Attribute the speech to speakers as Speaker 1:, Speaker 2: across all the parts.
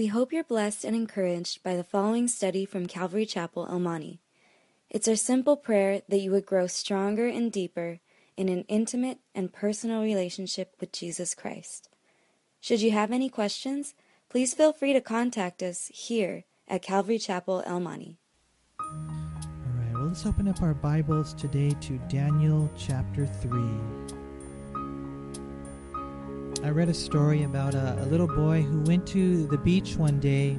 Speaker 1: We hope you're blessed and encouraged by the following study from Calvary Chapel, El Monte. It's our simple prayer that you would grow stronger and deeper in an intimate and personal relationship with Jesus Christ. Should you have any questions, please feel free to contact us here at Calvary Chapel, El Monte.
Speaker 2: All right, well, let's open up our Bibles today to Daniel chapter 3. I read a story about a, a, little boy who went to the beach one day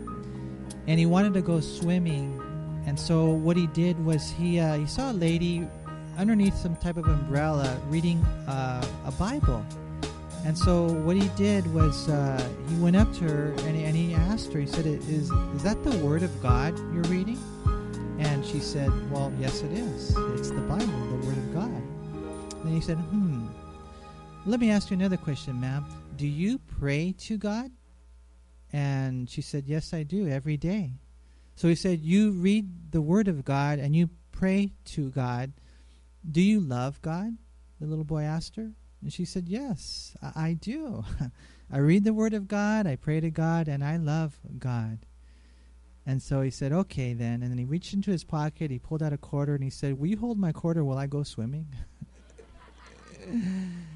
Speaker 2: and he wanted to go swimming. And so what he did was he uh, he saw a lady underneath some type of umbrella reading uh, a Bible. And so what he did was uh, he went up to her and he, and he asked her. He said, "Is is that the Word of God you're reading?" And she said, "Well, yes, it is. It's the Bible, the Word of God." And he said, "Hmm." Let me ask you another question, ma'am. Do you pray to God? And she said, Yes, I do, every day. So he said, You read the Word of God and you pray to God. Do you love God? The little boy asked her. And she said, Yes, I, I do. I read the Word of God, I pray to God, and I love God. And so he said, Okay, then. And then he reached into his pocket, he pulled out a quarter, and he said, Will you hold my quarter while I go swimming?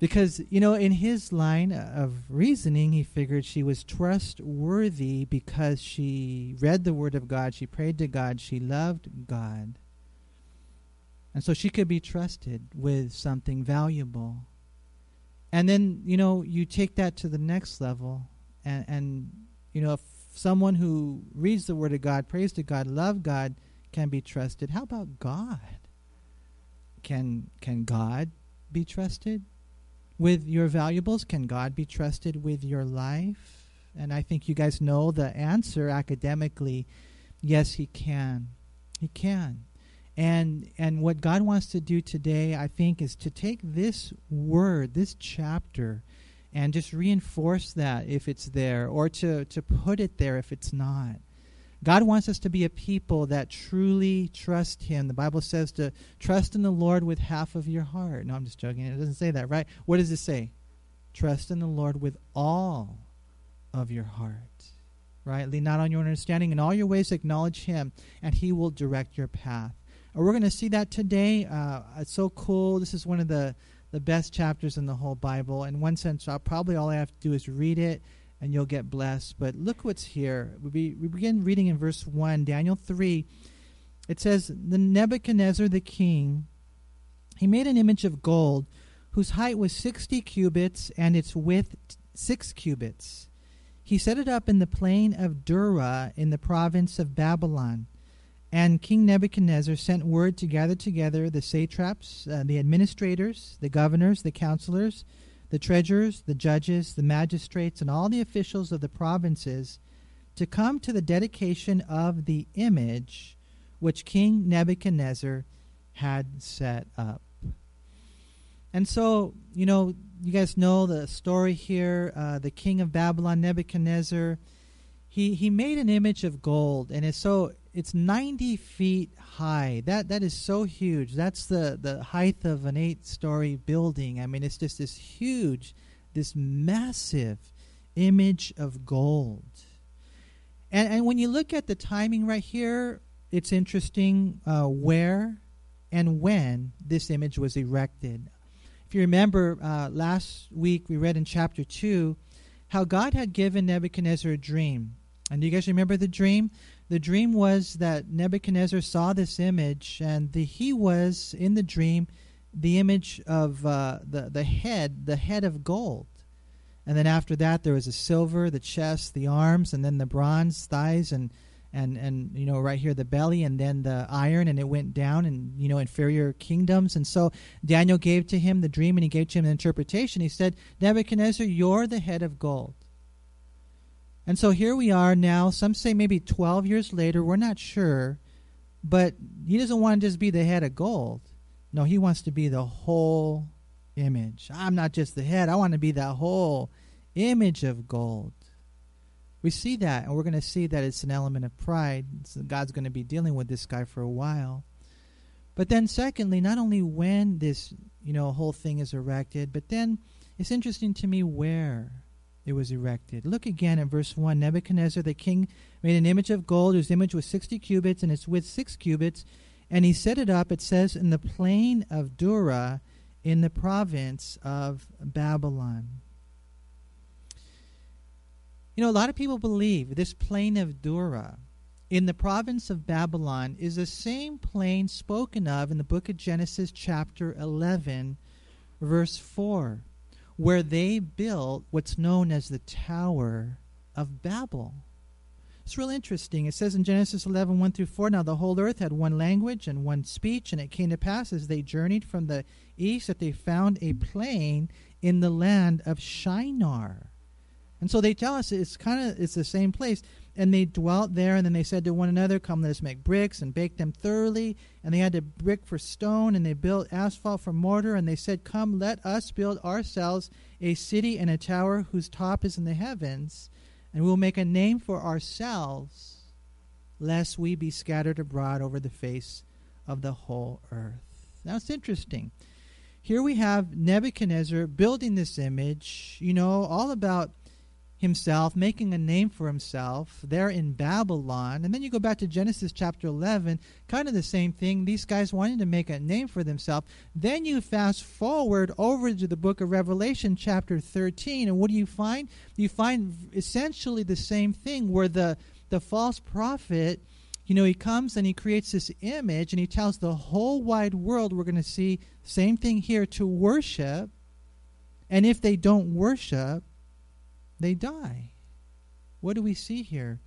Speaker 2: Because, you know, in his line of reasoning, he figured she was trustworthy because she read the Word of God, she prayed to God, she loved God. And so she could be trusted with something valuable. And then, you know, you take that to the next level. And, and you know, if someone who reads the Word of God, prays to God, love God, can be trusted, how about God? Can, can God be trusted? With your valuables? Can God be trusted with your life? And I think you guys know the answer academically. Yes, he can. He can. And and what God wants to do today, I think, is to take this word, this chapter, and just reinforce that if it's there, or to, to put it there if it's not. God wants us to be a people that truly trust Him. The Bible says to trust in the Lord with half of your heart. No, I'm just joking. It doesn't say that, right? What does it say? Trust in the Lord with all of your heart. Right? Lean not on your understanding. In all your ways, acknowledge Him, and He will direct your path. And we're going to see that today. Uh, it's so cool. This is one of the, the best chapters in the whole Bible. In one sense, I'll probably all I have to do is read it and you'll get blessed. But look what's here. We, we begin reading in verse 1, Daniel 3. It says, The Nebuchadnezzar the king, he made an image of gold whose height was 60 cubits and its width 6 cubits. He set it up in the plain of Dura in the province of Babylon. And King Nebuchadnezzar sent word to gather together the satraps, uh, the administrators, the governors, the counselors, the treasurers, the judges, the magistrates, and all the officials of the provinces to come to the dedication of the image which King Nebuchadnezzar had set up. And so, you know, you guys know the story here. Uh, the king of Babylon, Nebuchadnezzar, he, he made an image of gold, and it's so it's 90 feet high. That that is so huge. That's the the height of an eight-story building. I mean, it's just this huge, this massive image of gold. And and when you look at the timing right here, it's interesting uh, where and when this image was erected. If you remember, uh, last week we read in chapter two how God had given Nebuchadnezzar a dream. And do you guys remember the dream? The dream was that Nebuchadnezzar saw this image, and the, he was in the dream the image of uh, the the head, the head of gold. And then after that, there was the silver, the chest, the arms, and then the bronze thighs, and and and you know right here the belly, and then the iron, and it went down, and you know inferior kingdoms. And so Daniel gave to him the dream, and he gave to him the interpretation. He said, Nebuchadnezzar, you're the head of gold. And so here we are now, some say maybe 12 years later, we're not sure, but he doesn't want to just be the head of gold. No, he wants to be the whole image. I'm not just the head, I want to be that whole image of gold. We see that, and we're going to see that it's an element of pride. God's going to be dealing with this guy for a while. But then, secondly, not only when this you know whole thing is erected, but then it's interesting to me where it was erected. Look again at verse 1. Nebuchadnezzar the king made an image of gold whose image was 60 cubits and its width 6 cubits, and he set it up, it says, in the plain of Dura in the province of Babylon. You know, a lot of people believe this plain of Dura in the province of Babylon is the same plain spoken of in the book of Genesis, chapter 11, verse 4 where they built what's known as the Tower of Babel. It's real interesting. It says in Genesis 11, 1 through 4, Now the whole earth had one language and one speech, and it came to pass as they journeyed from the east that they found a plain in the land of Shinar. And so they tell us it's kind of it's the same place and they dwelt there and then they said to one another come let us make bricks and bake them thoroughly and they had to brick for stone and they built asphalt for mortar and they said come let us build ourselves a city and a tower whose top is in the heavens and we'll make a name for ourselves lest we be scattered abroad over the face of the whole earth. Now it's interesting. Here we have nebuchadnezzar building this image you know all about himself, making a name for himself there in Babylon. And then you go back to Genesis chapter 11, kind of the same thing. These guys wanting to make a name for themselves. Then you fast forward over to the book of Revelation chapter 13, and what do you find? You find essentially the same thing where the, the false prophet. You know, he comes and he creates this image and he tells the whole wide world we're going to see same thing here to worship. And if they don't worship, they die. What do we see here?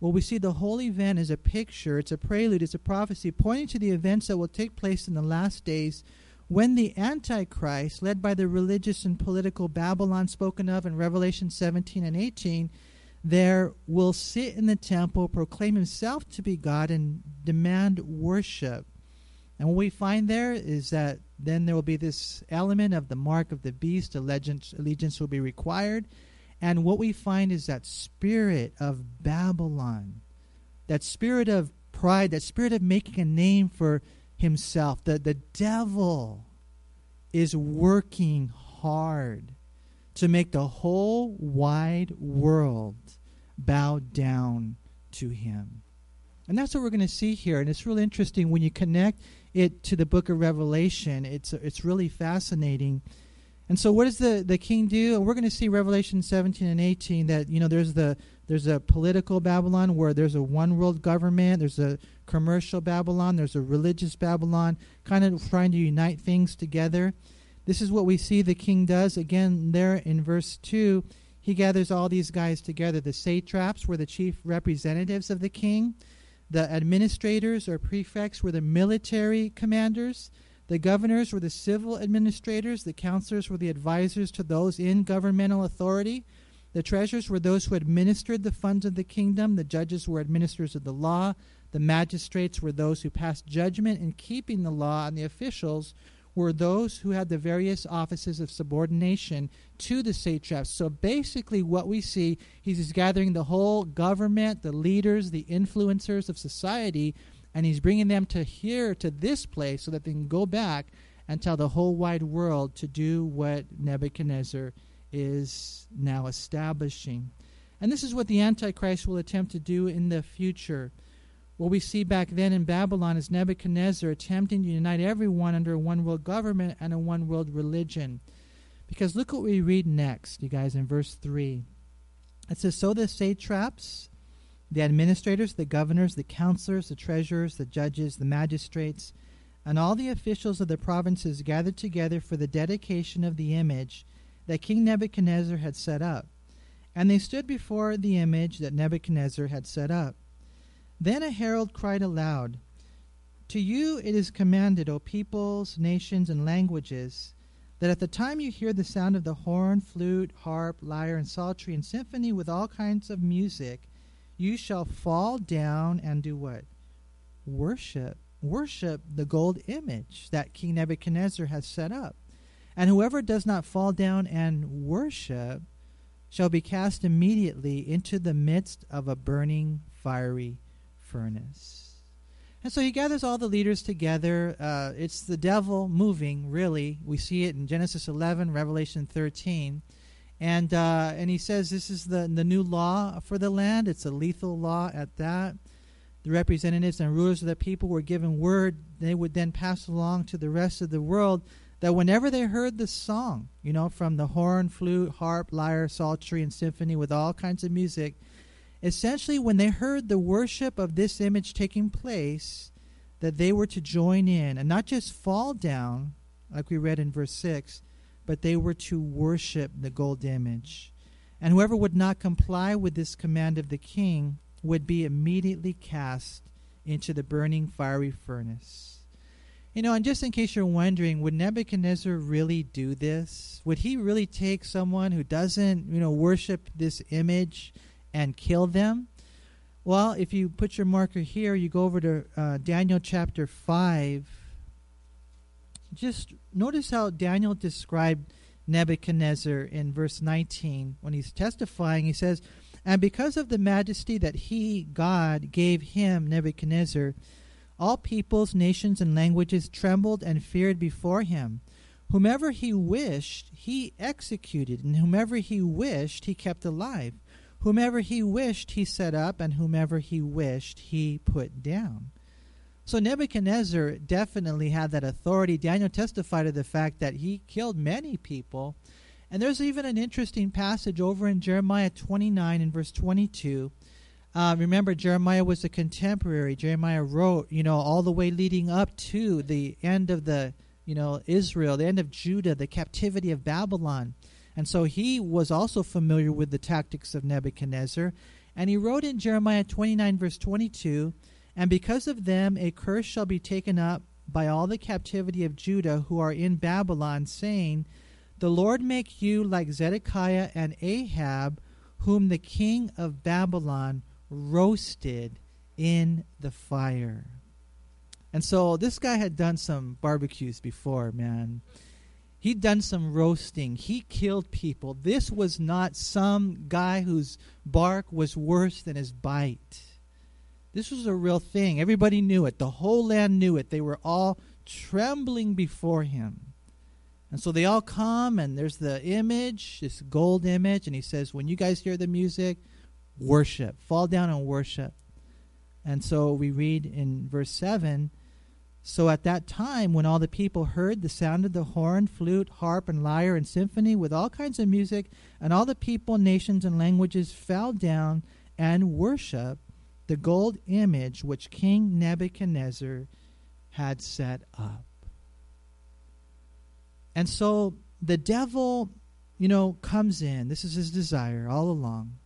Speaker 2: Well, we see the whole event as a picture, it's a prelude, it's a prophecy pointing to the events that will take place in the last days when the Antichrist, led by the religious and political Babylon spoken of in Revelation 17 and 18, there will sit in the temple, proclaim himself to be God, and demand worship. And what we find there is that then there will be this element of the mark of the beast, allegiance, allegiance will be required and what we find is that spirit of Babylon, that spirit of pride, that spirit of making a name for himself. The, the devil is working hard to make the whole wide world bow down to him. And that's what we're going to see here. And it's really interesting when you connect it to the book of Revelation. It's, it's really fascinating and so what does the, the king do? And we're going to see Revelation 17 and 18 that, you know, there's the there's a political Babylon where there's a one world government, there's a commercial Babylon, there's a religious Babylon, kind of trying to unite things together. This is what we see the king does. Again, there in verse 2, he gathers all these guys together. The satraps were the chief representatives of the king, the administrators or prefects were the military commanders. The governors were the civil administrators, the counselors were the advisors to those in governmental authority. The treasurers were those who administered the funds of the kingdom. The judges were administrators of the law. The magistrates were those who passed judgment in keeping the law, and the officials were those who had the various offices of subordination to the satraps. So basically, what we see, he's gathering the whole government, the leaders, the influencers of society and he's bringing them to here, to this place, so that they can go back and tell the whole wide world to do what Nebuchadnezzar is now establishing. And this is what the Antichrist will attempt to do in the future. What we see back then in Babylon is Nebuchadnezzar attempting to unite everyone under a one world government and a one world religion. Because look what we read next, you guys, in verse 3. It says, So the satraps the administrators, the governors, the counselors, the treasurers, the judges, the magistrates, and all the officials of the provinces gathered together for the dedication of the image that King Nebuchadnezzar had set up. And they stood before the image that Nebuchadnezzar had set up. Then a herald cried aloud, To you it is commanded, O peoples, nations, and languages, that at the time you hear the sound of the horn, flute, harp, lyre, and psaltery, and symphony with all kinds of music, you shall fall down and do what? Worship. Worship the gold image that King Nebuchadnezzar has set up. And whoever does not fall down and worship shall be cast immediately into the midst of a burning fiery furnace. And so he gathers all the leaders together. Uh, it's the devil moving, really. We see it in Genesis 11, Revelation 13. And uh, and he says this is the the new law for the land. It's a lethal law at that. The representatives and rulers of the people were given word they would then pass along to the rest of the world that whenever they heard the song, you know, from the horn, flute, harp, lyre, psaltery, and symphony with all kinds of music, essentially when they heard the worship of this image taking place, that they were to join in and not just fall down, like we read in verse 6, but they were to worship the gold image. And whoever would not comply with this command of the king would be immediately cast into the burning fiery furnace. You know, and just in case you're wondering, would Nebuchadnezzar really do this? Would he really take someone who doesn't, you know, worship this image and kill them? Well, if you put your marker here, you go over to uh, Daniel chapter 5. Just notice how Daniel described Nebuchadnezzar in verse 19. When he's testifying, he says, And because of the majesty that he, God, gave him, Nebuchadnezzar, all peoples, nations, and languages trembled and feared before him. Whomever he wished, he executed, and whomever he wished, he kept alive. Whomever he wished, he set up, and whomever he wished, he put down. So Nebuchadnezzar definitely had that authority. Daniel testified to the fact that he killed many people. And there's even an interesting passage over in Jeremiah 29 and verse 22 uh, remember, Jeremiah was a contemporary. Jeremiah wrote, you know, all the way leading up to the end of the, you know, Israel, the end of Judah, the captivity of Babylon. And so he was also familiar with the tactics of Nebuchadnezzar. And he wrote in Jeremiah 29, verse 22 And because of them a curse shall be taken up by all the captivity of Judah who are in Babylon, saying, The Lord make you like Zedekiah and Ahab, whom the king of Babylon roasted in the fire. And so this guy had done some barbecues before, man. He'd done some roasting. He killed people. This was not some guy whose bark was worse than his bite. This was a real thing. Everybody knew it. The whole land knew it. They were all trembling before him. And so they all come, and there's the image, this gold image, and he says, When you guys hear the music, worship. Fall down and worship. And so we read in verse 7 So at that time, when all the people heard the sound of the horn, flute, harp, and lyre and symphony with all kinds of music, and all the people, nations, and languages fell down and worshiped the gold image which King Nebuchadnezzar had set up. And so the devil, you know, comes in. This is his desire all along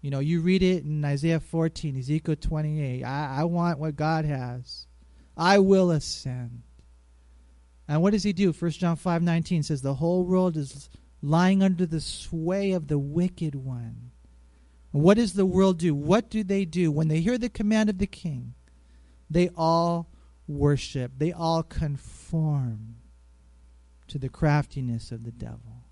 Speaker 2: you know, you read it in Isaiah 14, Ezekiel 28. I, I want what God has. I will ascend. And what does he do? 1 John 5 19 says, The whole world is lying under the sway of the wicked one. What does the world do? What do they do? When they hear the command of the king, they all worship, they all conform to the craftiness of the devil.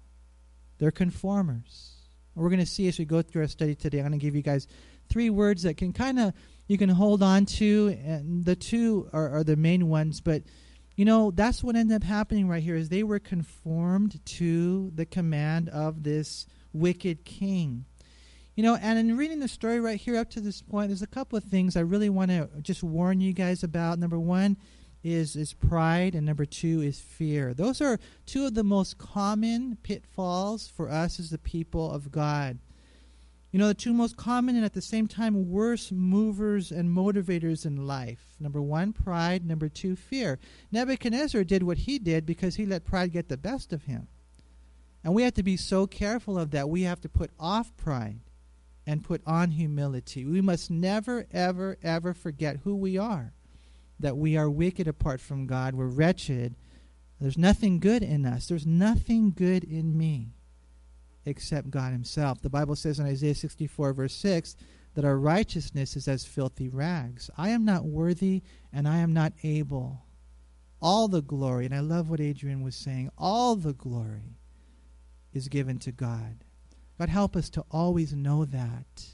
Speaker 2: They're conformers we're going to see as we go through our study today. I'm going to give you guys three words that can kind of you can hold on to, and the two are, are the main ones. But you know that's what ended up happening right here is they were conformed to the command of this wicked king. You know, and in reading the story right here up to this point, there's a couple of things I really want to just warn you guys about. Number one is is pride and number 2 is fear. Those are two of the most common pitfalls for us as the people of God. You know, the two most common and at the same time worst movers and motivators in life. Number 1 pride, number 2 fear. Nebuchadnezzar did what he did because he let pride get the best of him. And we have to be so careful of that. We have to put off pride and put on humility. We must never ever ever forget who we are that we are wicked apart from God. We're wretched. There's nothing good in us. There's nothing good in me except God Himself. The Bible says in Isaiah 64, verse 6, that our righteousness is as filthy rags. I am not worthy and I am not able. All the glory, and I love what Adrian was saying, all the glory is given to God. God, help us to always know that.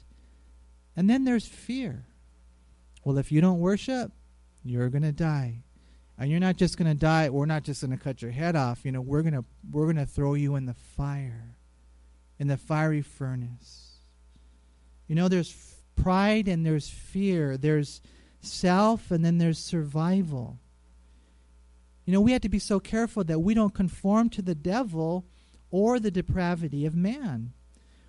Speaker 2: And then there's fear. Well, if you don't worship, you're going to die. And you're not just going to die. We're not just going to cut your head off. You know, we're going to we're going to throw you in the fire. in the fiery furnace. You know, there's f- pride and there's fear. There's self and then there's survival. You know, we have to be so careful that we don't conform to the devil or the depravity of man.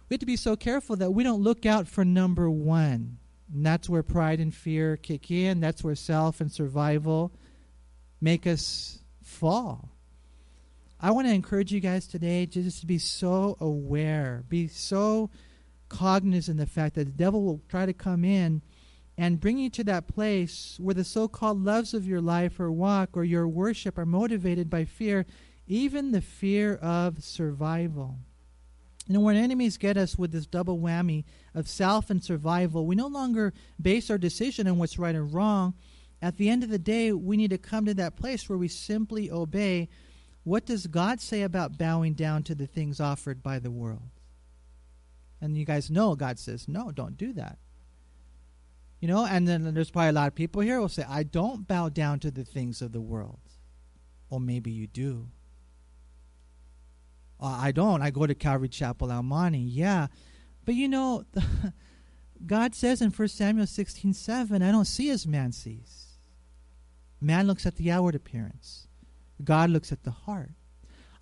Speaker 2: We have to be so careful that we don't look out for number one. And that's where pride and fear kick in. That's where self and survival make us fall. I want to encourage you guys today just to be so aware, be so cognizant of the fact that the devil will try to come in and bring you to that place where the so called loves of your life or walk or your worship are motivated by fear, even the fear of survival. You know, when enemies get us with this double whammy of self and survival, we no longer base our decision on what's right and wrong. At the end of the day, we need to come to that place where we simply obey. What does God say about bowing down to the things offered by the world? And you guys know God says, no, don't do that. You know, and then there's probably a lot of people here will say, I don't bow down to the things of the world. Or maybe you do. Uh, I don't. I go to Calvary Chapel El Monte. Yeah. But you know, God says in 1 Samuel 16 7, I don't see as man sees. Man looks at the outward appearance, God looks at the heart.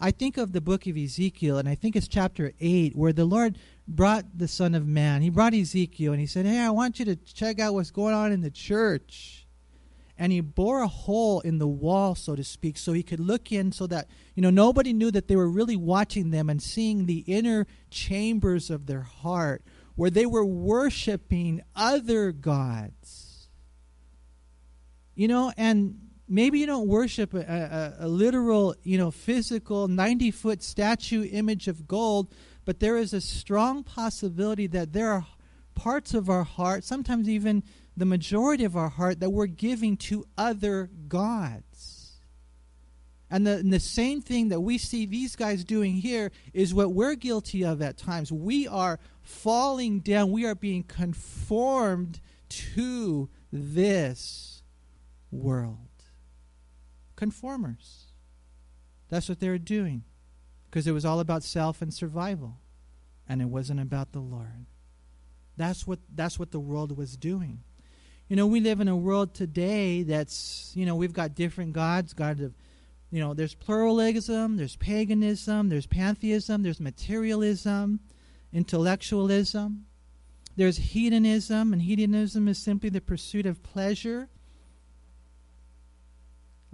Speaker 2: I think of the book of Ezekiel, and I think it's chapter 8, where the Lord brought the Son of Man. He brought Ezekiel, and he said, Hey, I want you to check out what's going on in the church. And he bore a hole in the wall, so to speak, so he could look in so that, you know, nobody knew that they were really watching them and seeing the inner chambers of their heart, where they were worshiping other gods. You know, and maybe you don't worship a, a, a literal, you know, physical 90 foot statue image of gold, but there is a strong possibility that there are parts of our heart, sometimes even the majority of our heart, that we're giving to other gods. And the, and the same thing that we see these guys doing here is what we're guilty of at times. We are falling down, we are being conformed to this world conformers. That's what they were doing because it was all about self and survival and it wasn't about the Lord. That's what that's what the world was doing. You know, we live in a world today that's, you know, we've got different gods, God of you know, there's pluralism, there's paganism, there's pantheism, there's materialism, intellectualism. There's hedonism, and hedonism is simply the pursuit of pleasure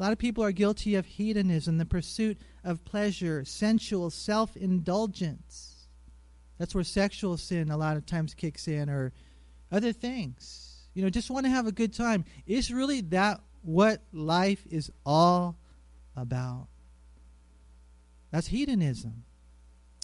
Speaker 2: a lot of people are guilty of hedonism, the pursuit of pleasure, sensual self indulgence. That's where sexual sin a lot of times kicks in, or other things. You know, just want to have a good time. Is really that what life is all about? That's hedonism.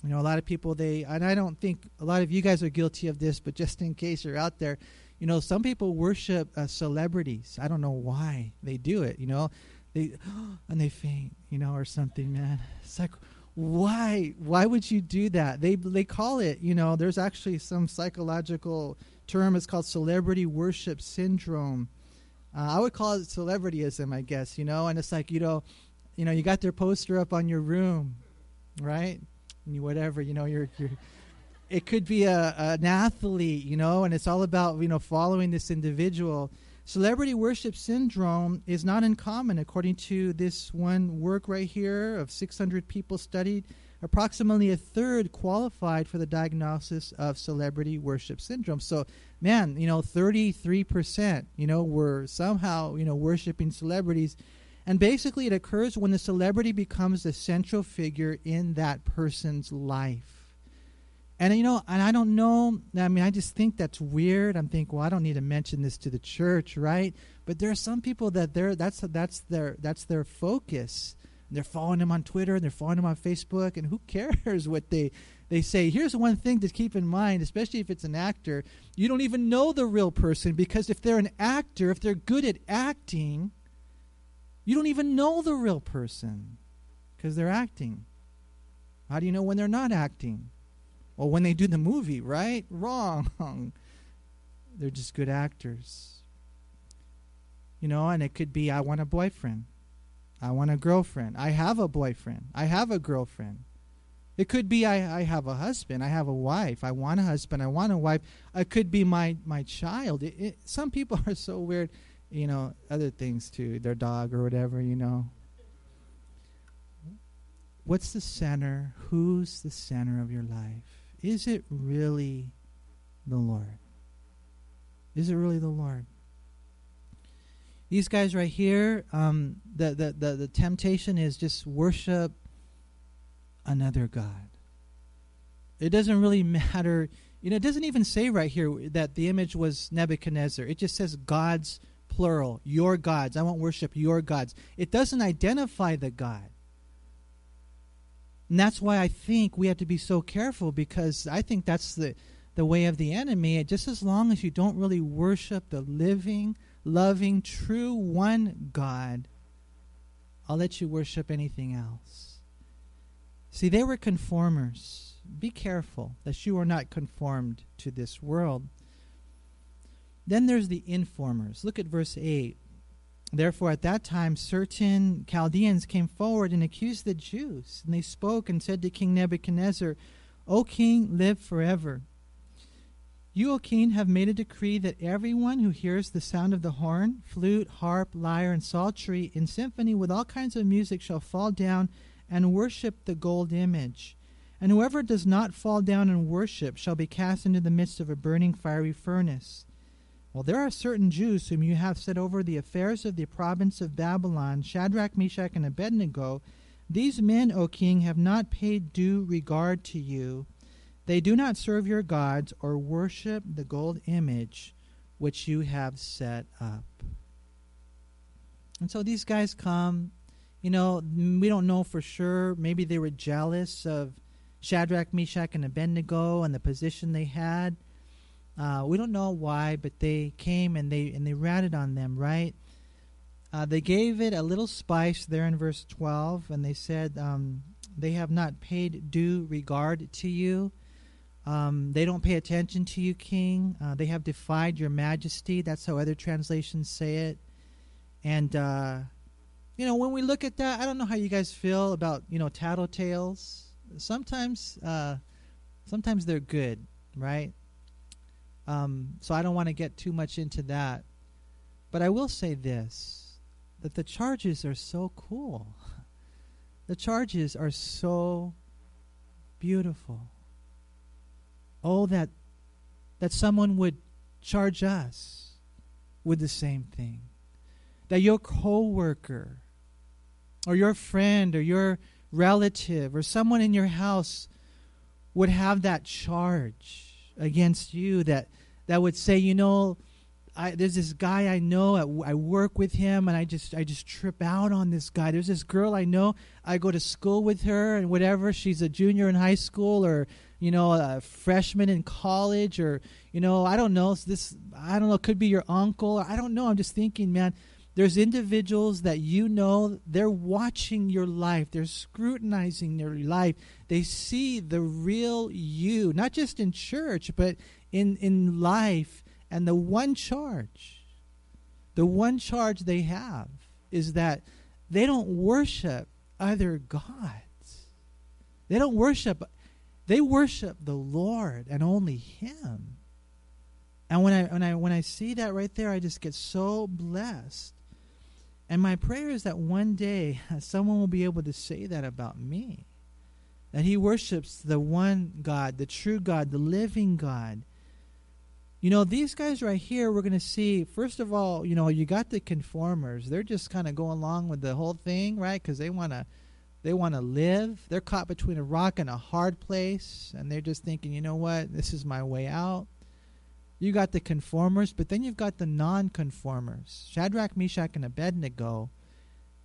Speaker 2: You know, a lot of people, they, and I don't think a lot of you guys are guilty of this, but just in case you're out there, you know, some people worship uh, celebrities. I don't know why they do it. You know, they and they faint, you know, or something, man. It's like why why would you do that? They they call it, you know, there's actually some psychological term it's called celebrity worship syndrome. Uh, I would call it celebrityism, I guess, you know, and it's like, you know, you know, you got their poster up on your room, right? And you, whatever, you know, you're you're it could be a an athlete, you know, and it's all about, you know, following this individual Celebrity worship syndrome is not uncommon, according to this one work right here of 600 people studied. Approximately a third qualified for the diagnosis of celebrity worship syndrome. So, man, you know, 33%, you know, were somehow, you know, worshiping celebrities. And basically, it occurs when the celebrity becomes the central figure in that person's life. And you know, and I don't know. I mean, I just think that's weird. I'm thinking, well, I don't need to mention this to the church, right? But there are some people that they're that's that's their that's their focus. And they're following them on Twitter and they're following them on Facebook, and who cares what they they say? Here's one thing to keep in mind, especially if it's an actor. You don't even know the real person because if they're an actor, if they're good at acting, you don't even know the real person because they're acting. How do you know when they're not acting? Well, when they do the movie, right? Wrong. They're just good actors. You know, and it could be I want a boyfriend. I want a girlfriend. I have a boyfriend. I have a girlfriend. It could be I, I have a husband, I have a wife, I want a husband, I want a wife. It could be my, my child. It, it, some people are so weird, you know, other things too, their dog or whatever, you know. What's the center? Who's the center of your life? Is it really the Lord? Is it really the Lord? These guys right here, um, the, the, the, the temptation is just worship another God. It doesn't really matter. You know, it doesn't even say right here that the image was Nebuchadnezzar. It just says gods, plural, your gods. I won't worship your gods. It doesn't identify the God. And that's why I think we have to be so careful because I think that's the, the way of the enemy. Just as long as you don't really worship the living, loving, true one God, I'll let you worship anything else. See, they were conformers. Be careful that you are not conformed to this world. Then there's the informers. Look at verse 8. Therefore, at that time, certain Chaldeans came forward and accused the Jews. And they spoke and said to King Nebuchadnezzar, O king, live forever. You, O king, have made a decree that everyone who hears the sound of the horn, flute, harp, lyre, and psaltery in symphony with all kinds of music shall fall down and worship the gold image. And whoever does not fall down and worship shall be cast into the midst of a burning fiery furnace. Well, there are certain Jews whom you have set over the affairs of the province of Babylon, Shadrach, Meshach, and Abednego. These men, O king, have not paid due regard to you. They do not serve your gods or worship the gold image which you have set up. And so these guys come you know, we don't know for sure. Maybe they were jealous of Shadrach, Meshach, and Abednego and the position they had. Uh, we don't know why, but they came and they and they ratted on them, right? Uh, they gave it a little spice there in verse 12, and they said, um, They have not paid due regard to you. Um, they don't pay attention to you, King. Uh, they have defied your majesty. That's how other translations say it. And uh, you know, when we look at that, I don't know how you guys feel about you know tattletales. Sometimes, uh, sometimes they're good, right? Um, so I don't want to get too much into that, but I will say this: that the charges are so cool. The charges are so beautiful. Oh, that that someone would charge us with the same thing. That your coworker or your friend or your relative or someone in your house would have that charge against you that that would say, you know, I, there's this guy I know. I, I, work with him, and I just I just trip out on this guy. There's this girl I know. I go to school with her, and whatever. She's a junior in high school, or you know, a freshman in college, or you know, I don't know. This I don't know. Could be your uncle. I don't know. I'm just thinking, man. There's individuals that you know, they're watching your life, they're scrutinizing your life. They see the real you, not just in church, but in, in life. And the one charge, the one charge they have is that they don't worship other gods. They don't worship, they worship the Lord and only Him. And when I when I when I see that right there, I just get so blessed and my prayer is that one day someone will be able to say that about me. That he worships the one God, the true God, the living God. You know, these guys right here, we're going to see, first of all, you know, you got the conformers. They're just kind of going along with the whole thing, right? Because they want to. They want to live. They're caught between a rock and a hard place, and they're just thinking, you know what, this is my way out. You got the conformers, but then you've got the non-conformers, Shadrach, Meshach, and Abednego.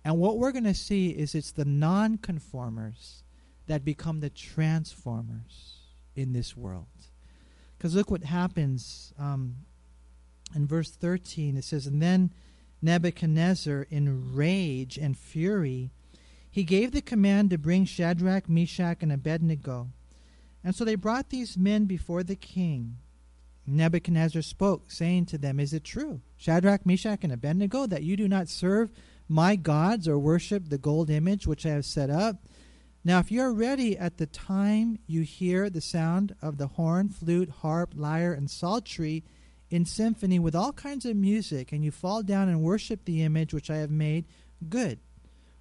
Speaker 2: And what we're going to see is it's the non-conformers that become the transformers in this world. Because look what happens um, in verse 13. It says, And then Nebuchadnezzar, in rage and fury, he gave the command to bring Shadrach, Meshach, and Abednego. And so they brought these men before the king. Nebuchadnezzar spoke, saying to them, Is it true, Shadrach, Meshach, and Abednego, that you do not serve my gods or worship the gold image which I have set up? Now, if you're ready at the time you hear the sound of the horn, flute, harp, lyre, and psaltery in symphony with all kinds of music, and you fall down and worship the image which I have made, good.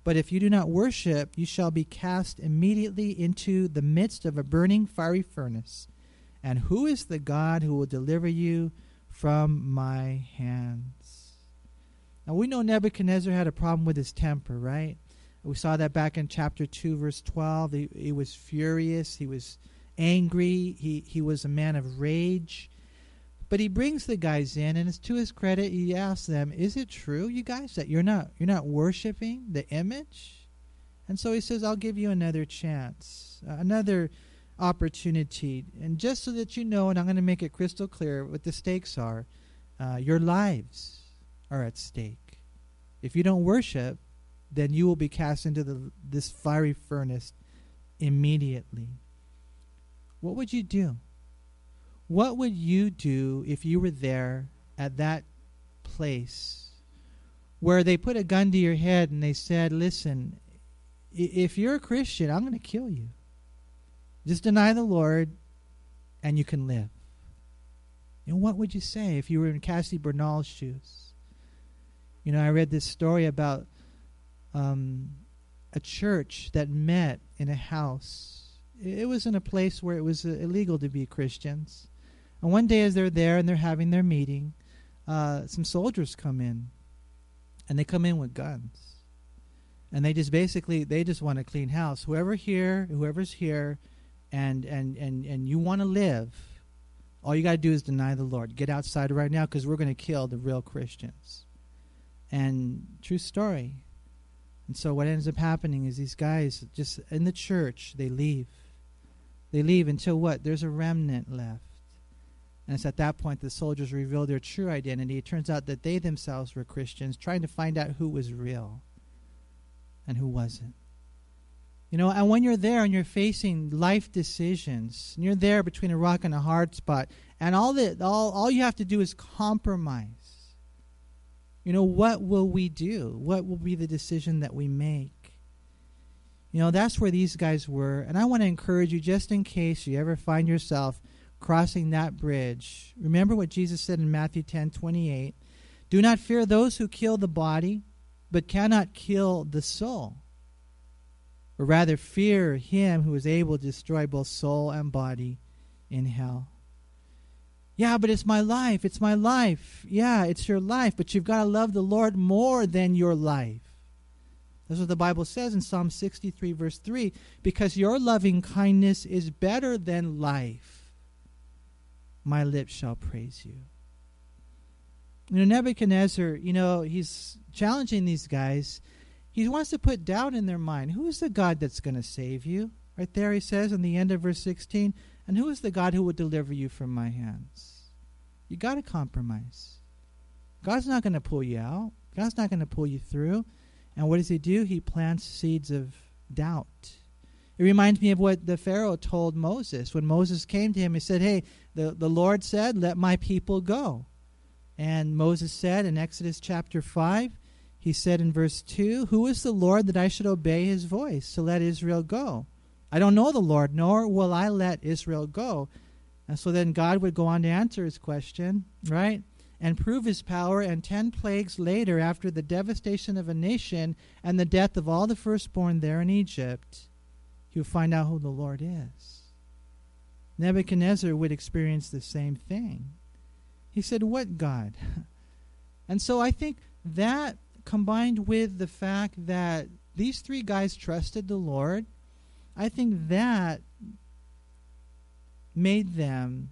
Speaker 2: But if you do not worship, you shall be cast immediately into the midst of a burning fiery furnace. And who is the God who will deliver you from my hands? Now we know Nebuchadnezzar had a problem with his temper, right? We saw that back in chapter 2, verse 12. He, he was furious, he was angry, he, he was a man of rage. But he brings the guys in, and it's to his credit. He asks them, "Is it true, you guys, that you're not you're not worshiping the image?" And so he says, "I'll give you another chance, uh, another opportunity, and just so that you know, and I'm going to make it crystal clear what the stakes are. Uh, your lives are at stake. If you don't worship, then you will be cast into the, this fiery furnace immediately. What would you do? What would you do if you were there at that place where they put a gun to your head and they said, Listen, if you're a Christian, I'm going to kill you. Just deny the Lord and you can live. Know, what would you say if you were in Cassie Bernall's shoes? You know, I read this story about um, a church that met in a house. It was in a place where it was uh, illegal to be Christians. And one day, as they're there and they're having their meeting, uh, some soldiers come in, and they come in with guns, and they just basically they just want to clean house. Whoever here, whoever's here, and and and and you want to live, all you got to do is deny the Lord. Get outside right now because we're going to kill the real Christians. And true story. And so what ends up happening is these guys just in the church, they leave. They leave until what? There's a remnant left. And it's at that point the soldiers reveal their true identity. It turns out that they themselves were Christians, trying to find out who was real and who wasn't. You know, and when you're there and you're facing life decisions, and you're there between a rock and a hard spot, and all that all, all you have to do is compromise you know, what will we do? What will be the decision that we make? You know, that's where these guys were. And I want to encourage you, just in case you ever find yourself crossing that bridge, remember what Jesus said in Matthew 10 28. Do not fear those who kill the body, but cannot kill the soul. Or rather, fear him who is able to destroy both soul and body in hell. Yeah, but it's my life. It's my life. Yeah, it's your life, but you've got to love the Lord more than your life. That's what the Bible says in Psalm 63, verse 3 because your loving kindness is better than life. My lips shall praise you. You know, Nebuchadnezzar, you know, he's challenging these guys. He wants to put doubt in their mind. Who is the God that's going to save you? Right there, he says in the end of verse 16, and who is the God who will deliver you from my hands? You got to compromise. God's not going to pull you out. God's not going to pull you through. And what does he do? He plants seeds of doubt. It reminds me of what the Pharaoh told Moses. When Moses came to him, he said, Hey, the, the Lord said, Let my people go. And Moses said in Exodus chapter 5, he said in verse 2, Who is the Lord that I should obey his voice to let Israel go? I don't know the Lord, nor will I let Israel go. And so then God would go on to answer his question, right? And prove his power. And ten plagues later, after the devastation of a nation and the death of all the firstborn there in Egypt, would find out who the Lord is. Nebuchadnezzar would experience the same thing. He said, What God? and so I think that combined with the fact that these three guys trusted the Lord, I think that made them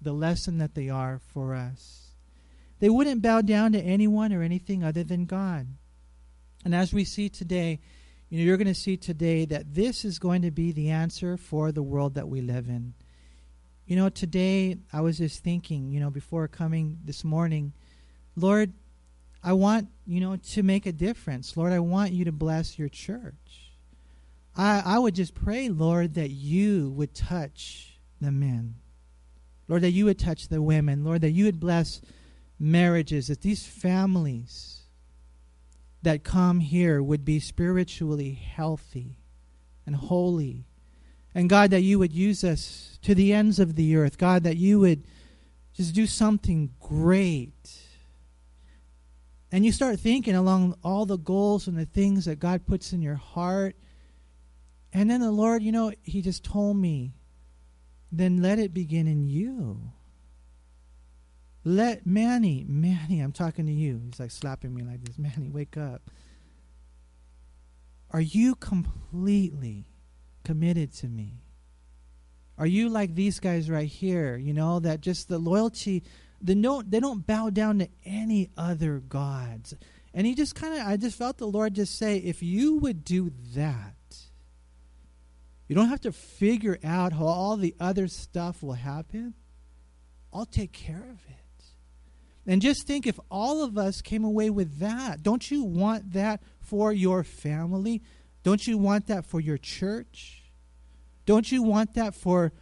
Speaker 2: the lesson that they are for us. They wouldn't bow down to anyone or anything other than God. And as we see today, you know, you're going to see today that this is going to be the answer for the world that we live in. You know, today I was just thinking, you know, before coming this morning, Lord, I want, you know, to make a difference. Lord, I want you to bless your church. I, I would just pray, Lord, that you would touch the men. Lord, that you would touch the women. Lord, that you would bless marriages, that these families that come here would be spiritually healthy and holy. And God, that you would use us to the ends of the earth. God, that you would just do something great. And you start thinking along all the goals and the things that God puts in your heart. And then the Lord, you know, He just told me, then let it begin in you. Let Manny, Manny, I'm talking to you. He's like slapping me like this. Manny, wake up. Are you completely committed to me? Are you like these guys right here, you know, that just the loyalty, the no, they don't bow down to any other gods. And he just kind of, I just felt the Lord just say, if you would do that, you don't have to figure out how all the other stuff will happen. I'll take care of it. And just think if all of us came away with that, don't you want that for your family? Don't you want that for your church? Don't you want that for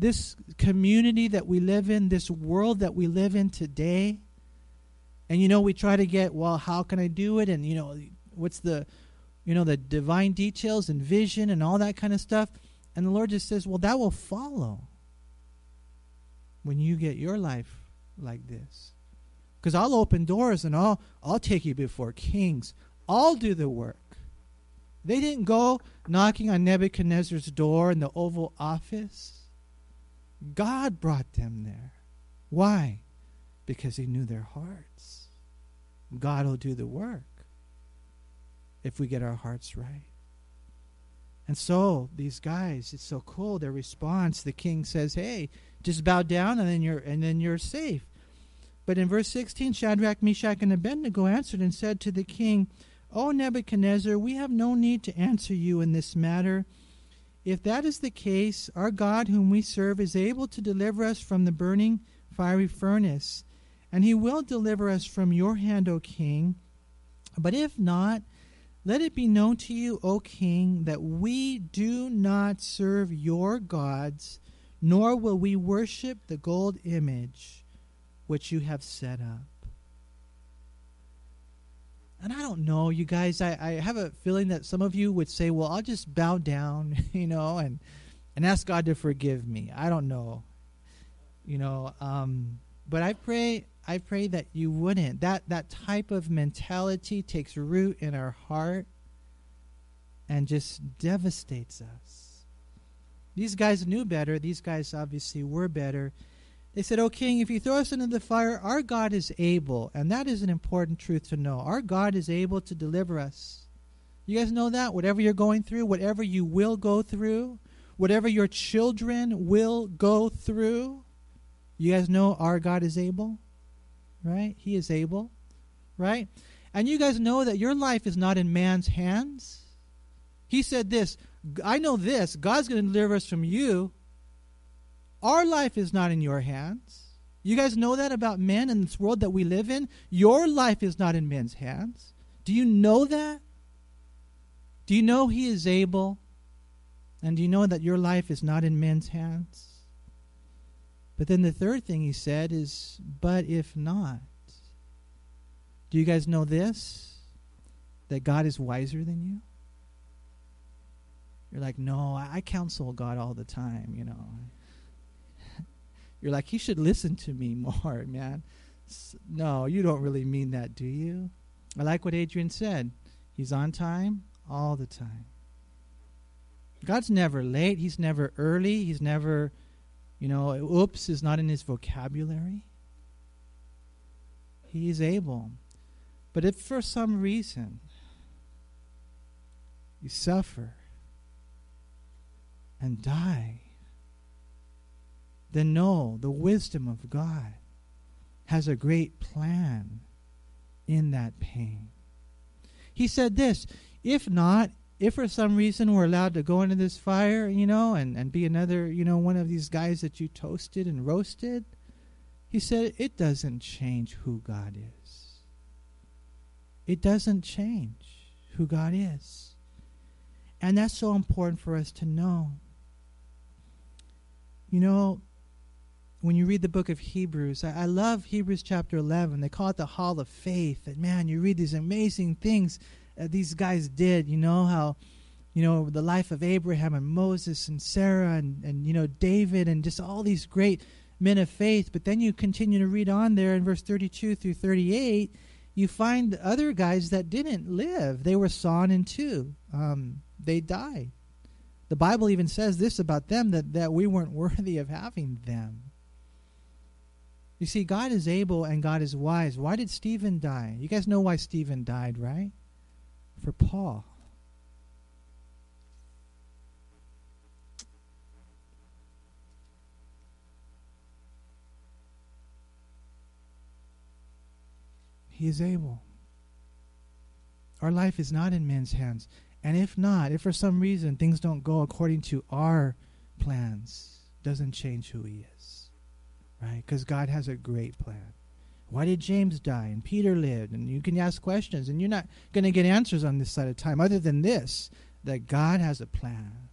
Speaker 2: this community that we live in, this world that we live in today? And you know, we try to get, well, how can I do it? And you know, what's the you know, the divine details and vision and all that kind of stuff. And the Lord just says, well, that will follow when you get your life like this. Because I'll open doors and I'll, I'll take you before kings. I'll do the work. They didn't go knocking on Nebuchadnezzar's door in the Oval Office. God brought them there. Why? Because he knew their hearts. God will do the work if we get our hearts right. And so these guys, it's so cool. Their response, the king says, "Hey, just bow down, and then you're and then you're safe." But in verse 16, Shadrach, Meshach, and Abednego answered and said to the king, O Nebuchadnezzar, we have no need to answer you in this matter. If that is the case, our God, whom we serve, is able to deliver us from the burning fiery furnace, and he will deliver us from your hand, O king. But if not, let it be known to you, O king, that we do not serve your gods, nor will we worship the gold image which you have set up. And I don't know, you guys, I, I have a feeling that some of you would say, well, I'll just bow down, you know, and, and ask God to forgive me. I don't know. You know, um, but I pray I pray that you wouldn't. That that type of mentality takes root in our heart and just devastates us. These guys knew better. These guys obviously were better. They said, O king, if you throw us into the fire, our God is able. And that is an important truth to know. Our God is able to deliver us. You guys know that? Whatever you're going through, whatever you will go through, whatever your children will go through, you guys know our God is able? Right? He is able. Right? And you guys know that your life is not in man's hands. He said this I know this God's going to deliver us from you our life is not in your hands. You guys know that about men in this world that we live in? Your life is not in men's hands. Do you know that? Do you know He is able? And do you know that your life is not in men's hands? But then the third thing he said is, but if not. Do you guys know this? That God is wiser than you? You're like, no, I counsel God all the time, you know you're like, he should listen to me more, man. No, you don't really mean that, do you? I like what Adrian said. He's on time all the time. God's never late. He's never early. He's never, you know, oops is not in his vocabulary. He is able. But if for some reason you suffer and die, then know the wisdom of God has a great plan in that pain. He said this if not, if for some reason we're allowed to go into this fire, you know, and, and be another, you know, one of these guys that you toasted and roasted, he said it doesn't change who God is. It doesn't change who God is. And that's so important for us to know. You know, when you read the book of Hebrews, I, I, love Hebrews chapter 11. They call it the Hall of Faith. And man, you read these amazing things that these guys did. You know how you know, the life of Abraham and Moses and Sarah and, and you know, David and just all these great men of faith. But then you continue to read on there in verse 32 through 38, you find other guys that didn't live. They were sawn in two, um, they died. The Bible even says this about them that, that we weren't worthy of having them. You see, God is able and God is wise. Why did Stephen die? You guys know why Stephen died, right? For Paul. He is able. Our life is not in men's hands. And if not, if for some reason things don't go according to our plans, doesn't change who he is. Right? Because God has a great plan. Why did James die and Peter lived? And you can ask questions, and you're not going to get answers on this side of time other than this that God has a plan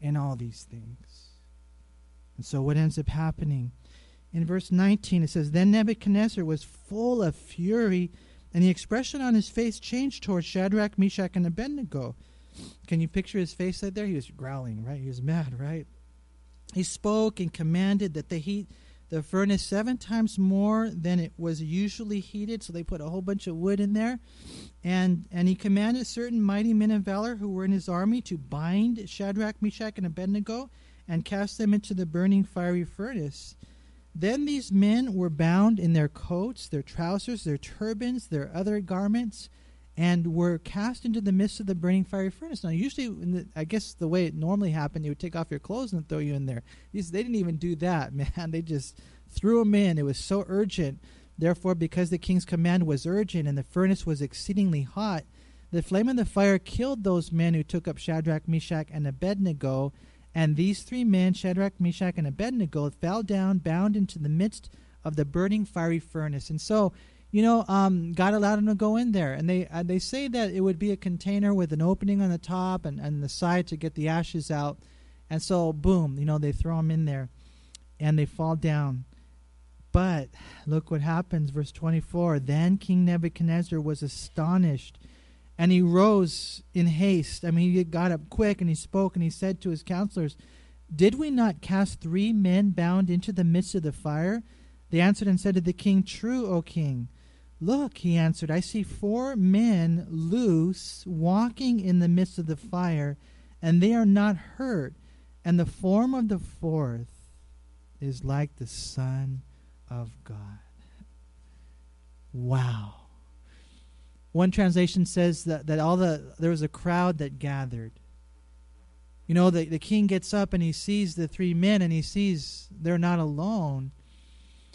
Speaker 2: in all these things. And so, what ends up happening in verse 19, it says, Then Nebuchadnezzar was full of fury, and the expression on his face changed towards Shadrach, Meshach, and Abednego. Can you picture his face right there? He was growling, right? He was mad, right? He spoke and commanded that the heat the furnace seven times more than it was usually heated. So they put a whole bunch of wood in there. And, and he commanded certain mighty men of valor who were in his army to bind Shadrach, Meshach, and Abednego and cast them into the burning fiery furnace. Then these men were bound in their coats, their trousers, their turbans, their other garments, and were cast into the midst of the burning fiery furnace. Now, usually, the, I guess the way it normally happened, you would take off your clothes and throw you in there. These, they didn't even do that, man. They just threw them in. It was so urgent. Therefore, because the king's command was urgent and the furnace was exceedingly hot, the flame of the fire killed those men who took up Shadrach, Meshach, and Abednego and these three men, Shadrach, Meshach, and Abednego, fell down, bound into the midst of the burning fiery furnace. And so, you know, um, God allowed them to go in there, and they uh, they say that it would be a container with an opening on the top and, and the side to get the ashes out. And so, boom, you know, they throw them in there, and they fall down. But look what happens, verse 24. Then King Nebuchadnezzar was astonished and he rose in haste. I mean, he got up quick and he spoke and he said to his counselors, Did we not cast three men bound into the midst of the fire? They answered and said to the king, True, O king. Look, he answered, I see four men loose walking in the midst of the fire, and they are not hurt. And the form of the fourth is like the Son of God. Wow. One translation says that, that all the there was a crowd that gathered. You know, the, the king gets up and he sees the three men and he sees they're not alone.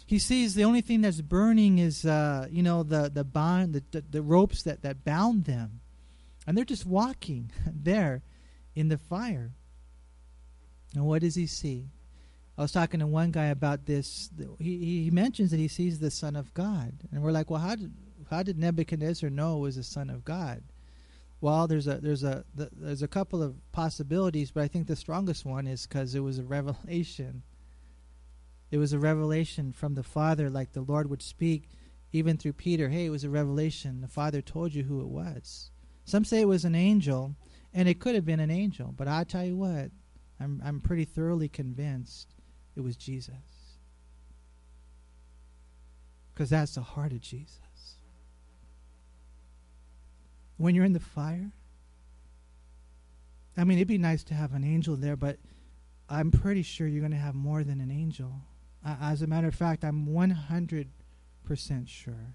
Speaker 2: He sees the only thing that's burning is uh, you know, the the bond the, the, the ropes that, that bound them. And they're just walking there in the fire. And what does he see? I was talking to one guy about this. He, he mentions that he sees the Son of God. And we're like, well, how did, how did Nebuchadnezzar know it was the son of God? Well, there's a there's a there's a couple of possibilities, but I think the strongest one is because it was a revelation. It was a revelation from the Father, like the Lord would speak, even through Peter. Hey, it was a revelation. The Father told you who it was. Some say it was an angel, and it could have been an angel, but I tell you what, I'm I'm pretty thoroughly convinced it was Jesus, because that's the heart of Jesus when you're in the fire? I mean, it'd be nice to have an angel there, but I'm pretty sure you're going to have more than an angel. Uh, as a matter of fact, I'm 100% sure.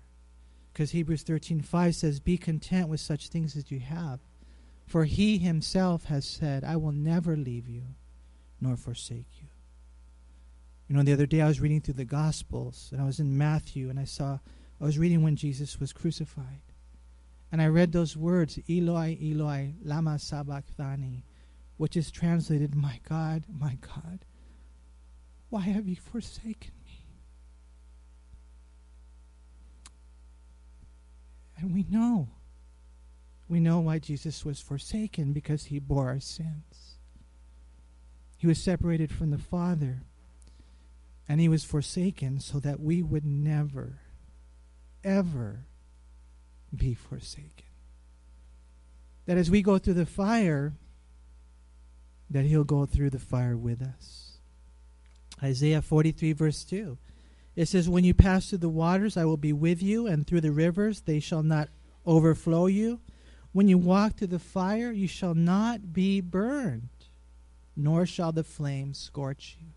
Speaker 2: Because Hebrews 13:5 says, "Be content with such things as you have, for he himself has said, I will never leave you nor forsake you." You know, the other day I was reading through the Gospels, and I was in Matthew, and I saw I was reading when Jesus was crucified. And I read those words, Eloi, Eloi, lama sabachthani, which is translated, My God, my God, why have you forsaken me? And we know. We know why Jesus was forsaken because he bore our sins. He was separated from the Father, and he was forsaken so that we would never, ever be forsaken. that as we go through the fire, that He'll go through the fire with us. Isaiah 43, verse 2. It says, When you pass through the waters, I will be with you, and through the rivers, they shall not overflow you. When you walk through the fire, you shall not be burned, nor shall the flames scorch you.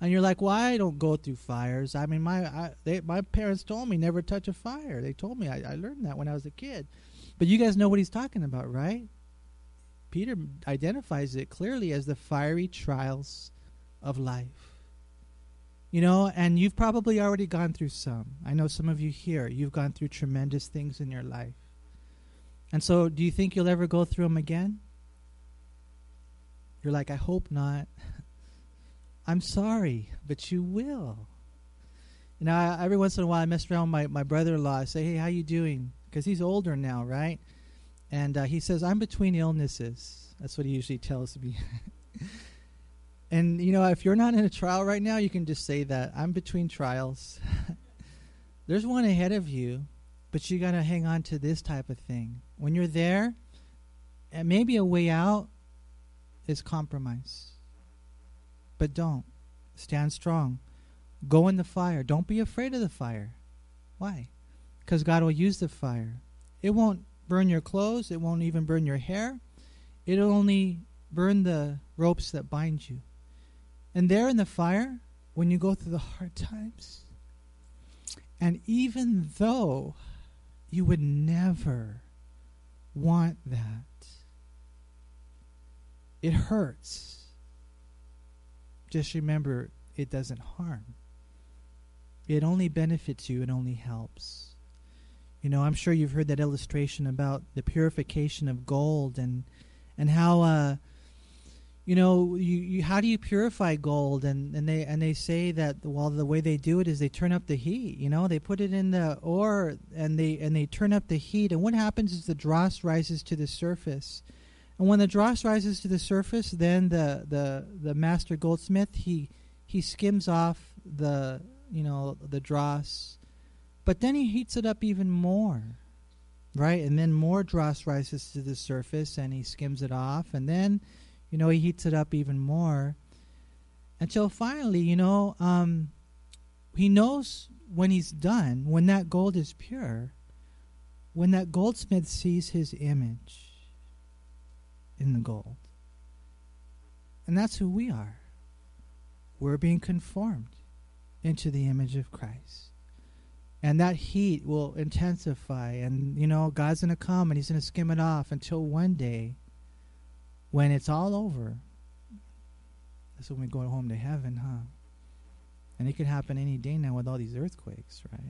Speaker 2: And you're like, well, I don't go through fires. I mean, my I, they, my parents told me never touch a fire. They told me I, I learned that when I was a kid. But you guys know what he's talking about, right? Peter identifies it clearly as the fiery trials of life. You know, and you've probably already gone through some. I know some of you here, you've gone through tremendous things in your life. And so, do you think you'll ever go through them again? You're like, I hope not. I'm sorry, but you will. You know, I, every once in a while I mess around with my, my brother-in-law. I say, hey, how you doing? Because he's older now, right? And uh, he says, I'm between illnesses. That's what he usually tells me. and, you know, if you're not in a trial right now, you can just say that. I'm between trials. There's one ahead of you, but you got to hang on to this type of thing. When you're there, and maybe a way out is compromise. But don't. Stand strong. Go in the fire. Don't be afraid of the fire. Why? Because God will use the fire. It won't burn your clothes, it won't even burn your hair. It'll only burn the ropes that bind you. And there in the fire, when you go through the hard times, and even though you would never want that, it hurts just remember it doesn't harm. It only benefits you, it only helps. You know, I'm sure you've heard that illustration about the purification of gold and and how uh you know you, you how do you purify gold? And, and they and they say that well the way they do it is they turn up the heat you know? They put it in the ore and they and they turn up the heat. And what happens is the dross rises to the surface. And when the dross rises to the surface, then the, the, the master goldsmith he he skims off the you know the dross, but then he heats it up even more, right? And then more dross rises to the surface, and he skims it off, and then you know he heats it up even more, until finally, you know, um, he knows when he's done, when that gold is pure, when that goldsmith sees his image in the gold. And that's who we are. We're being conformed into the image of Christ. And that heat will intensify. And, you know, God's going to come and He's going to skim it off until one day when it's all over. That's when we go home to heaven, huh? And it could happen any day now with all these earthquakes, right?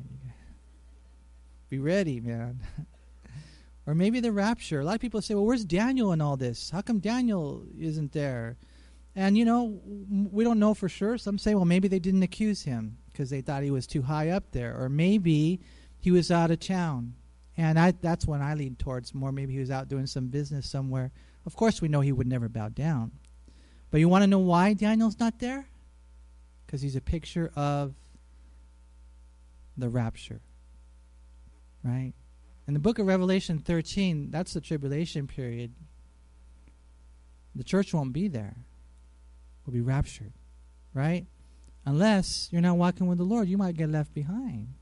Speaker 2: Be ready, man. Or maybe the rapture. A lot of people say, well, where's Daniel in all this? How come Daniel isn't there? And, you know, we don't know for sure. Some say, well, maybe they didn't accuse him because they thought he was too high up there. Or maybe he was out of town. And I, that's when I lean towards more. Maybe he was out doing some business somewhere. Of course, we know he would never bow down. But you want to know why Daniel's not there? Because he's a picture of the rapture. Right? In the book of Revelation 13, that's the tribulation period. The church won't be there. We'll be raptured, right? Unless you're not walking with the Lord, you might get left behind.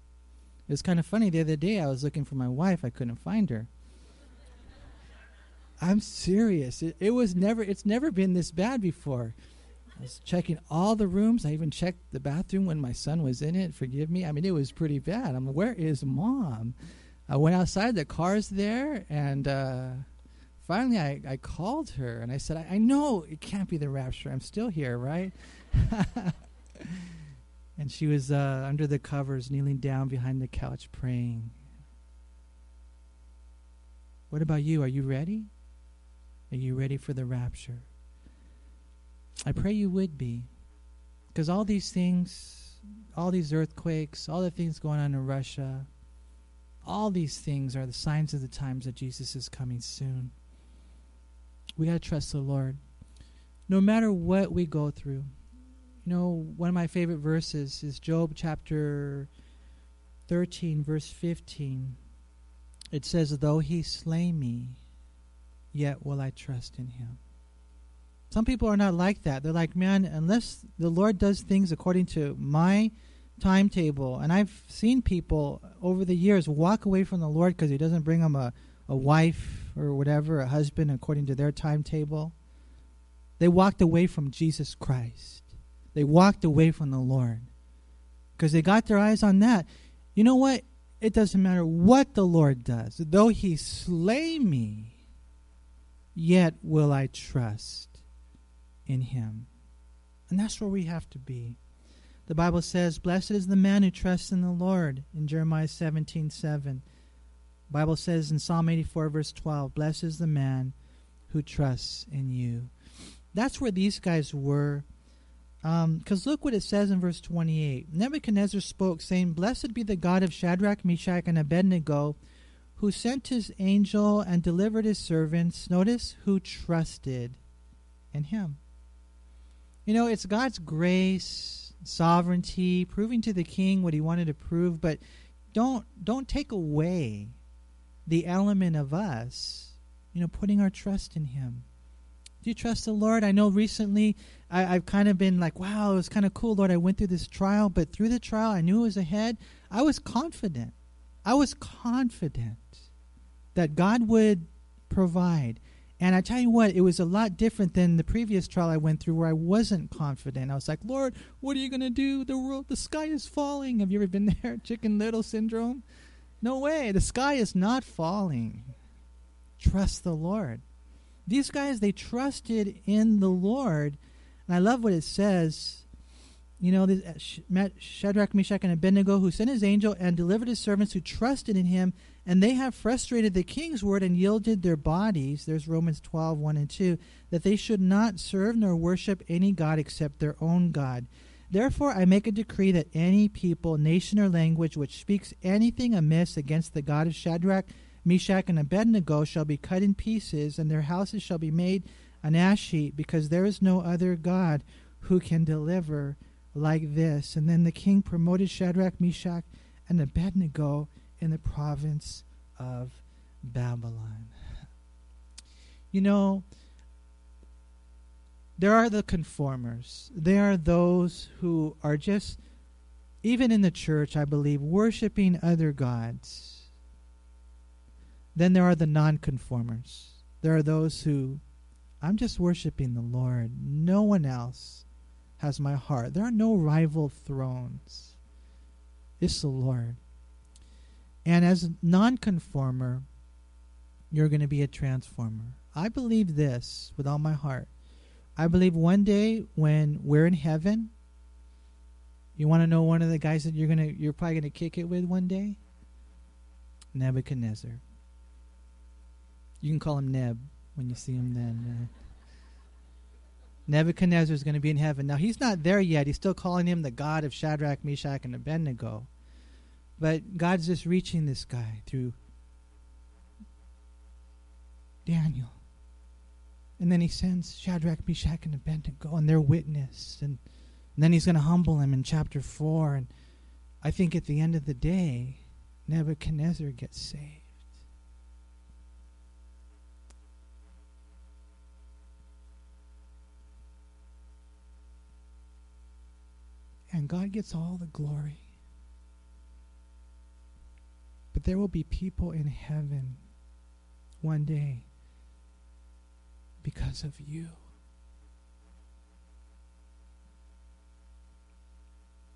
Speaker 2: It was kind of funny. The other day, I was looking for my wife. I couldn't find her. I'm serious. It, it was never. It's never been this bad before. I was checking all the rooms. I even checked the bathroom when my son was in it. Forgive me. I mean, it was pretty bad. I'm. Where is mom? I went outside, the car's there, and uh, finally I, I called her and I said, I, I know it can't be the rapture. I'm still here, right? and she was uh, under the covers, kneeling down behind the couch, praying. What about you? Are you ready? Are you ready for the rapture? I mm. pray you would be. Because all these things, all these earthquakes, all the things going on in Russia, all these things are the signs of the times that Jesus is coming soon. We got to trust the Lord. No matter what we go through. You know, one of my favorite verses is Job chapter 13, verse 15. It says, Though he slay me, yet will I trust in him. Some people are not like that. They're like, man, unless the Lord does things according to my timetable, and I've seen people over the years walk away from the Lord because He doesn't bring them a, a wife or whatever, a husband according to their timetable. They walked away from Jesus Christ. They walked away from the Lord because they got their eyes on that. You know what? It doesn't matter what the Lord does. Though he slay me, yet will I trust in him. And that's where we have to be. The Bible says, Blessed is the man who trusts in the Lord in Jeremiah 17 7. The Bible says in Psalm 84, verse 12, Blessed is the man who trusts in you. That's where these guys were. Because um, look what it says in verse 28. Nebuchadnezzar spoke, saying, Blessed be the God of Shadrach, Meshach, and Abednego, who sent his angel and delivered his servants. Notice, who trusted in him. You know, it's God's grace, sovereignty, proving to the king what he wanted to prove, but don't don't take away the element of us, you know, putting our trust in him. Do you trust the Lord? I know recently I, have kind of been like, wow, it was kind of cool, Lord. I went through this trial, but through the trial, I knew it was ahead. I was confident. I was confident that God would provide. And I tell you what, it was a lot different than the previous trial I went through where I wasn't confident. I was like, Lord, what are you going to do? The world, the sky is falling. Have you ever been there? Chicken Little syndrome? No way. The sky is not falling. Trust the Lord. These guys, they trusted in the Lord. And I love what it says. You know, this, uh, Shadrach, Meshach, and Abednego, who sent his angel and delivered his servants who trusted in him, and they have frustrated the king's word and yielded their bodies. There's Romans 12, 1 and 2, that they should not serve nor worship any God except their own God. Therefore, I make a decree that any people, nation, or language which speaks anything amiss against the God of Shadrach, Meshach, and Abednego shall be cut in pieces, and their houses shall be made an ash heap, because there is no other God who can deliver like this. And then the king promoted Shadrach, Meshach, and Abednego in the province of Babylon. You know, there are the conformers. There are those who are just, even in the church, I believe, worshiping other gods then there are the nonconformers. There are those who, I'm just worshiping the Lord. No one else has my heart. There are no rival thrones. It's the Lord. And as nonconformer, you're going to be a transformer. I believe this with all my heart. I believe one day when we're in heaven, you want to know one of the guys that you're gonna you're probably gonna kick it with one day? Nebuchadnezzar. You can call him Neb when you see him then. Uh, Nebuchadnezzar is going to be in heaven. Now, he's not there yet. He's still calling him the God of Shadrach, Meshach, and Abednego. But God's just reaching this guy through Daniel. And then he sends Shadrach, Meshach, and Abednego, and their witness. And, and then he's going to humble him in chapter 4. And I think at the end of the day, Nebuchadnezzar gets saved. and God gets all the glory. But there will be people in heaven one day because of you.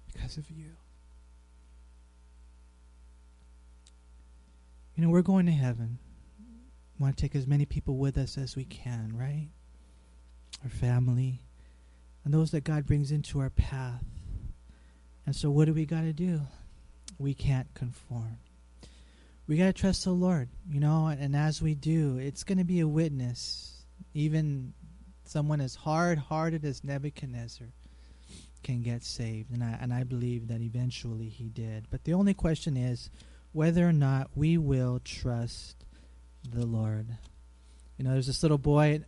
Speaker 2: Because of you. You know, we're going to heaven. We want to take as many people with us as we can, right? Our family, and those that God brings into our path. And so, what do we got to do? We can't conform. We got to trust the Lord, you know, and as we do, it's going to be a witness. Even someone as hard hearted as Nebuchadnezzar can get saved. And I, and I believe that eventually he did. But the only question is whether or not we will trust the Lord. You know, there's this little boy.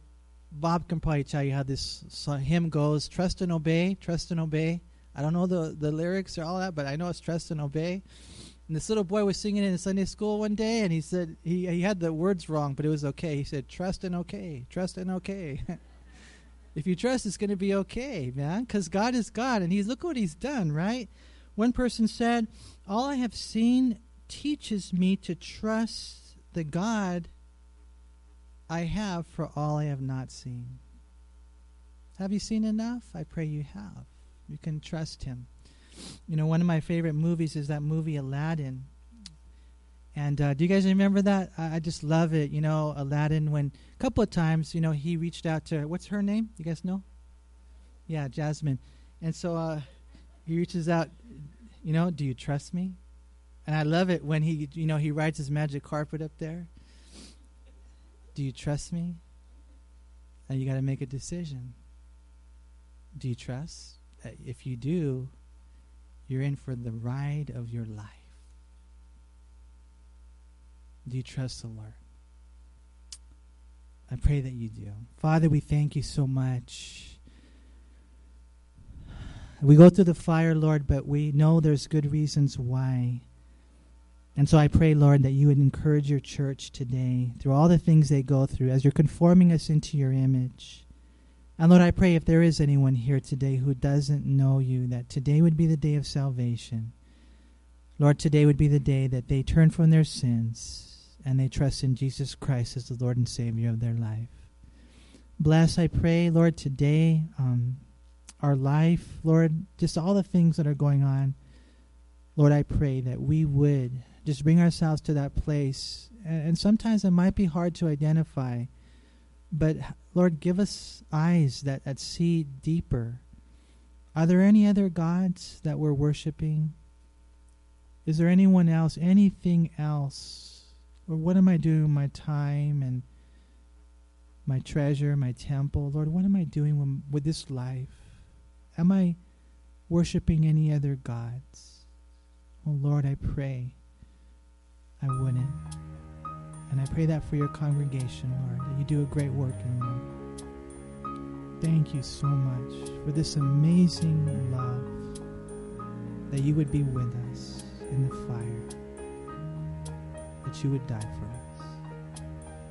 Speaker 2: Bob can probably tell you how this hymn goes trust and obey, trust and obey. I don't know the, the lyrics or all that, but I know it's trust and obey. And this little boy was singing in Sunday school one day, and he said he he had the words wrong, but it was okay. He said, "Trust and okay, trust and okay." if you trust, it's going to be okay, man, because God is God, and He's look what He's done, right? One person said, "All I have seen teaches me to trust the God I have for all I have not seen." Have you seen enough? I pray you have. You can trust Him. You know, one of my favorite movies is that movie Aladdin. And uh, do you guys remember that? I, I, just love it. You know, Aladdin, when a couple of times, you know, he reached out to, what's her name? You guys know? Yeah, Jasmine. And so uh, he reaches out, you know, do you trust me? And I love it when he, you know, he rides his magic carpet up there. Do you trust me? And you got to make a decision. Do you trust? If you do, you're in for the ride of your life. Do you trust the Lord? I pray that you do. Father, we thank you so much. We go through the fire, Lord, but we know there's good reasons why. And so I pray, Lord, that you would encourage your church today through all the things they go through as you're conforming us into your image. And Lord, I pray if there is anyone here today who doesn't know you, that today would be the day of salvation. Lord, today would be the day that they turn from their sins and they trust in Jesus Christ as the Lord and Savior of their life. Bless, I pray, Lord, today, um, our life, Lord, just all the things that are going on. Lord, I pray that we would just bring ourselves to that place. And, and sometimes it might be hard to identify but Lord, give us eyes that, that see deeper. Are there any other gods that we're worshiping? Is there anyone else, anything else? Or what am I doing with my time and my treasure, my temple? Lord, what am I doing with this life? Am I worshiping any other gods? Oh Lord, I pray I wouldn't. And I pray that for your congregation, Lord, that you do a great work in them. Thank you so much for this amazing love, that you would be with us in the fire, that you would die for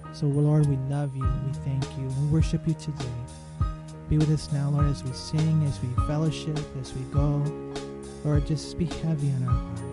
Speaker 2: us. So, Lord, we love you, we thank you, we worship you today. Be with us now, Lord, as we sing, as we fellowship, as we go. Lord, just be heavy on our hearts.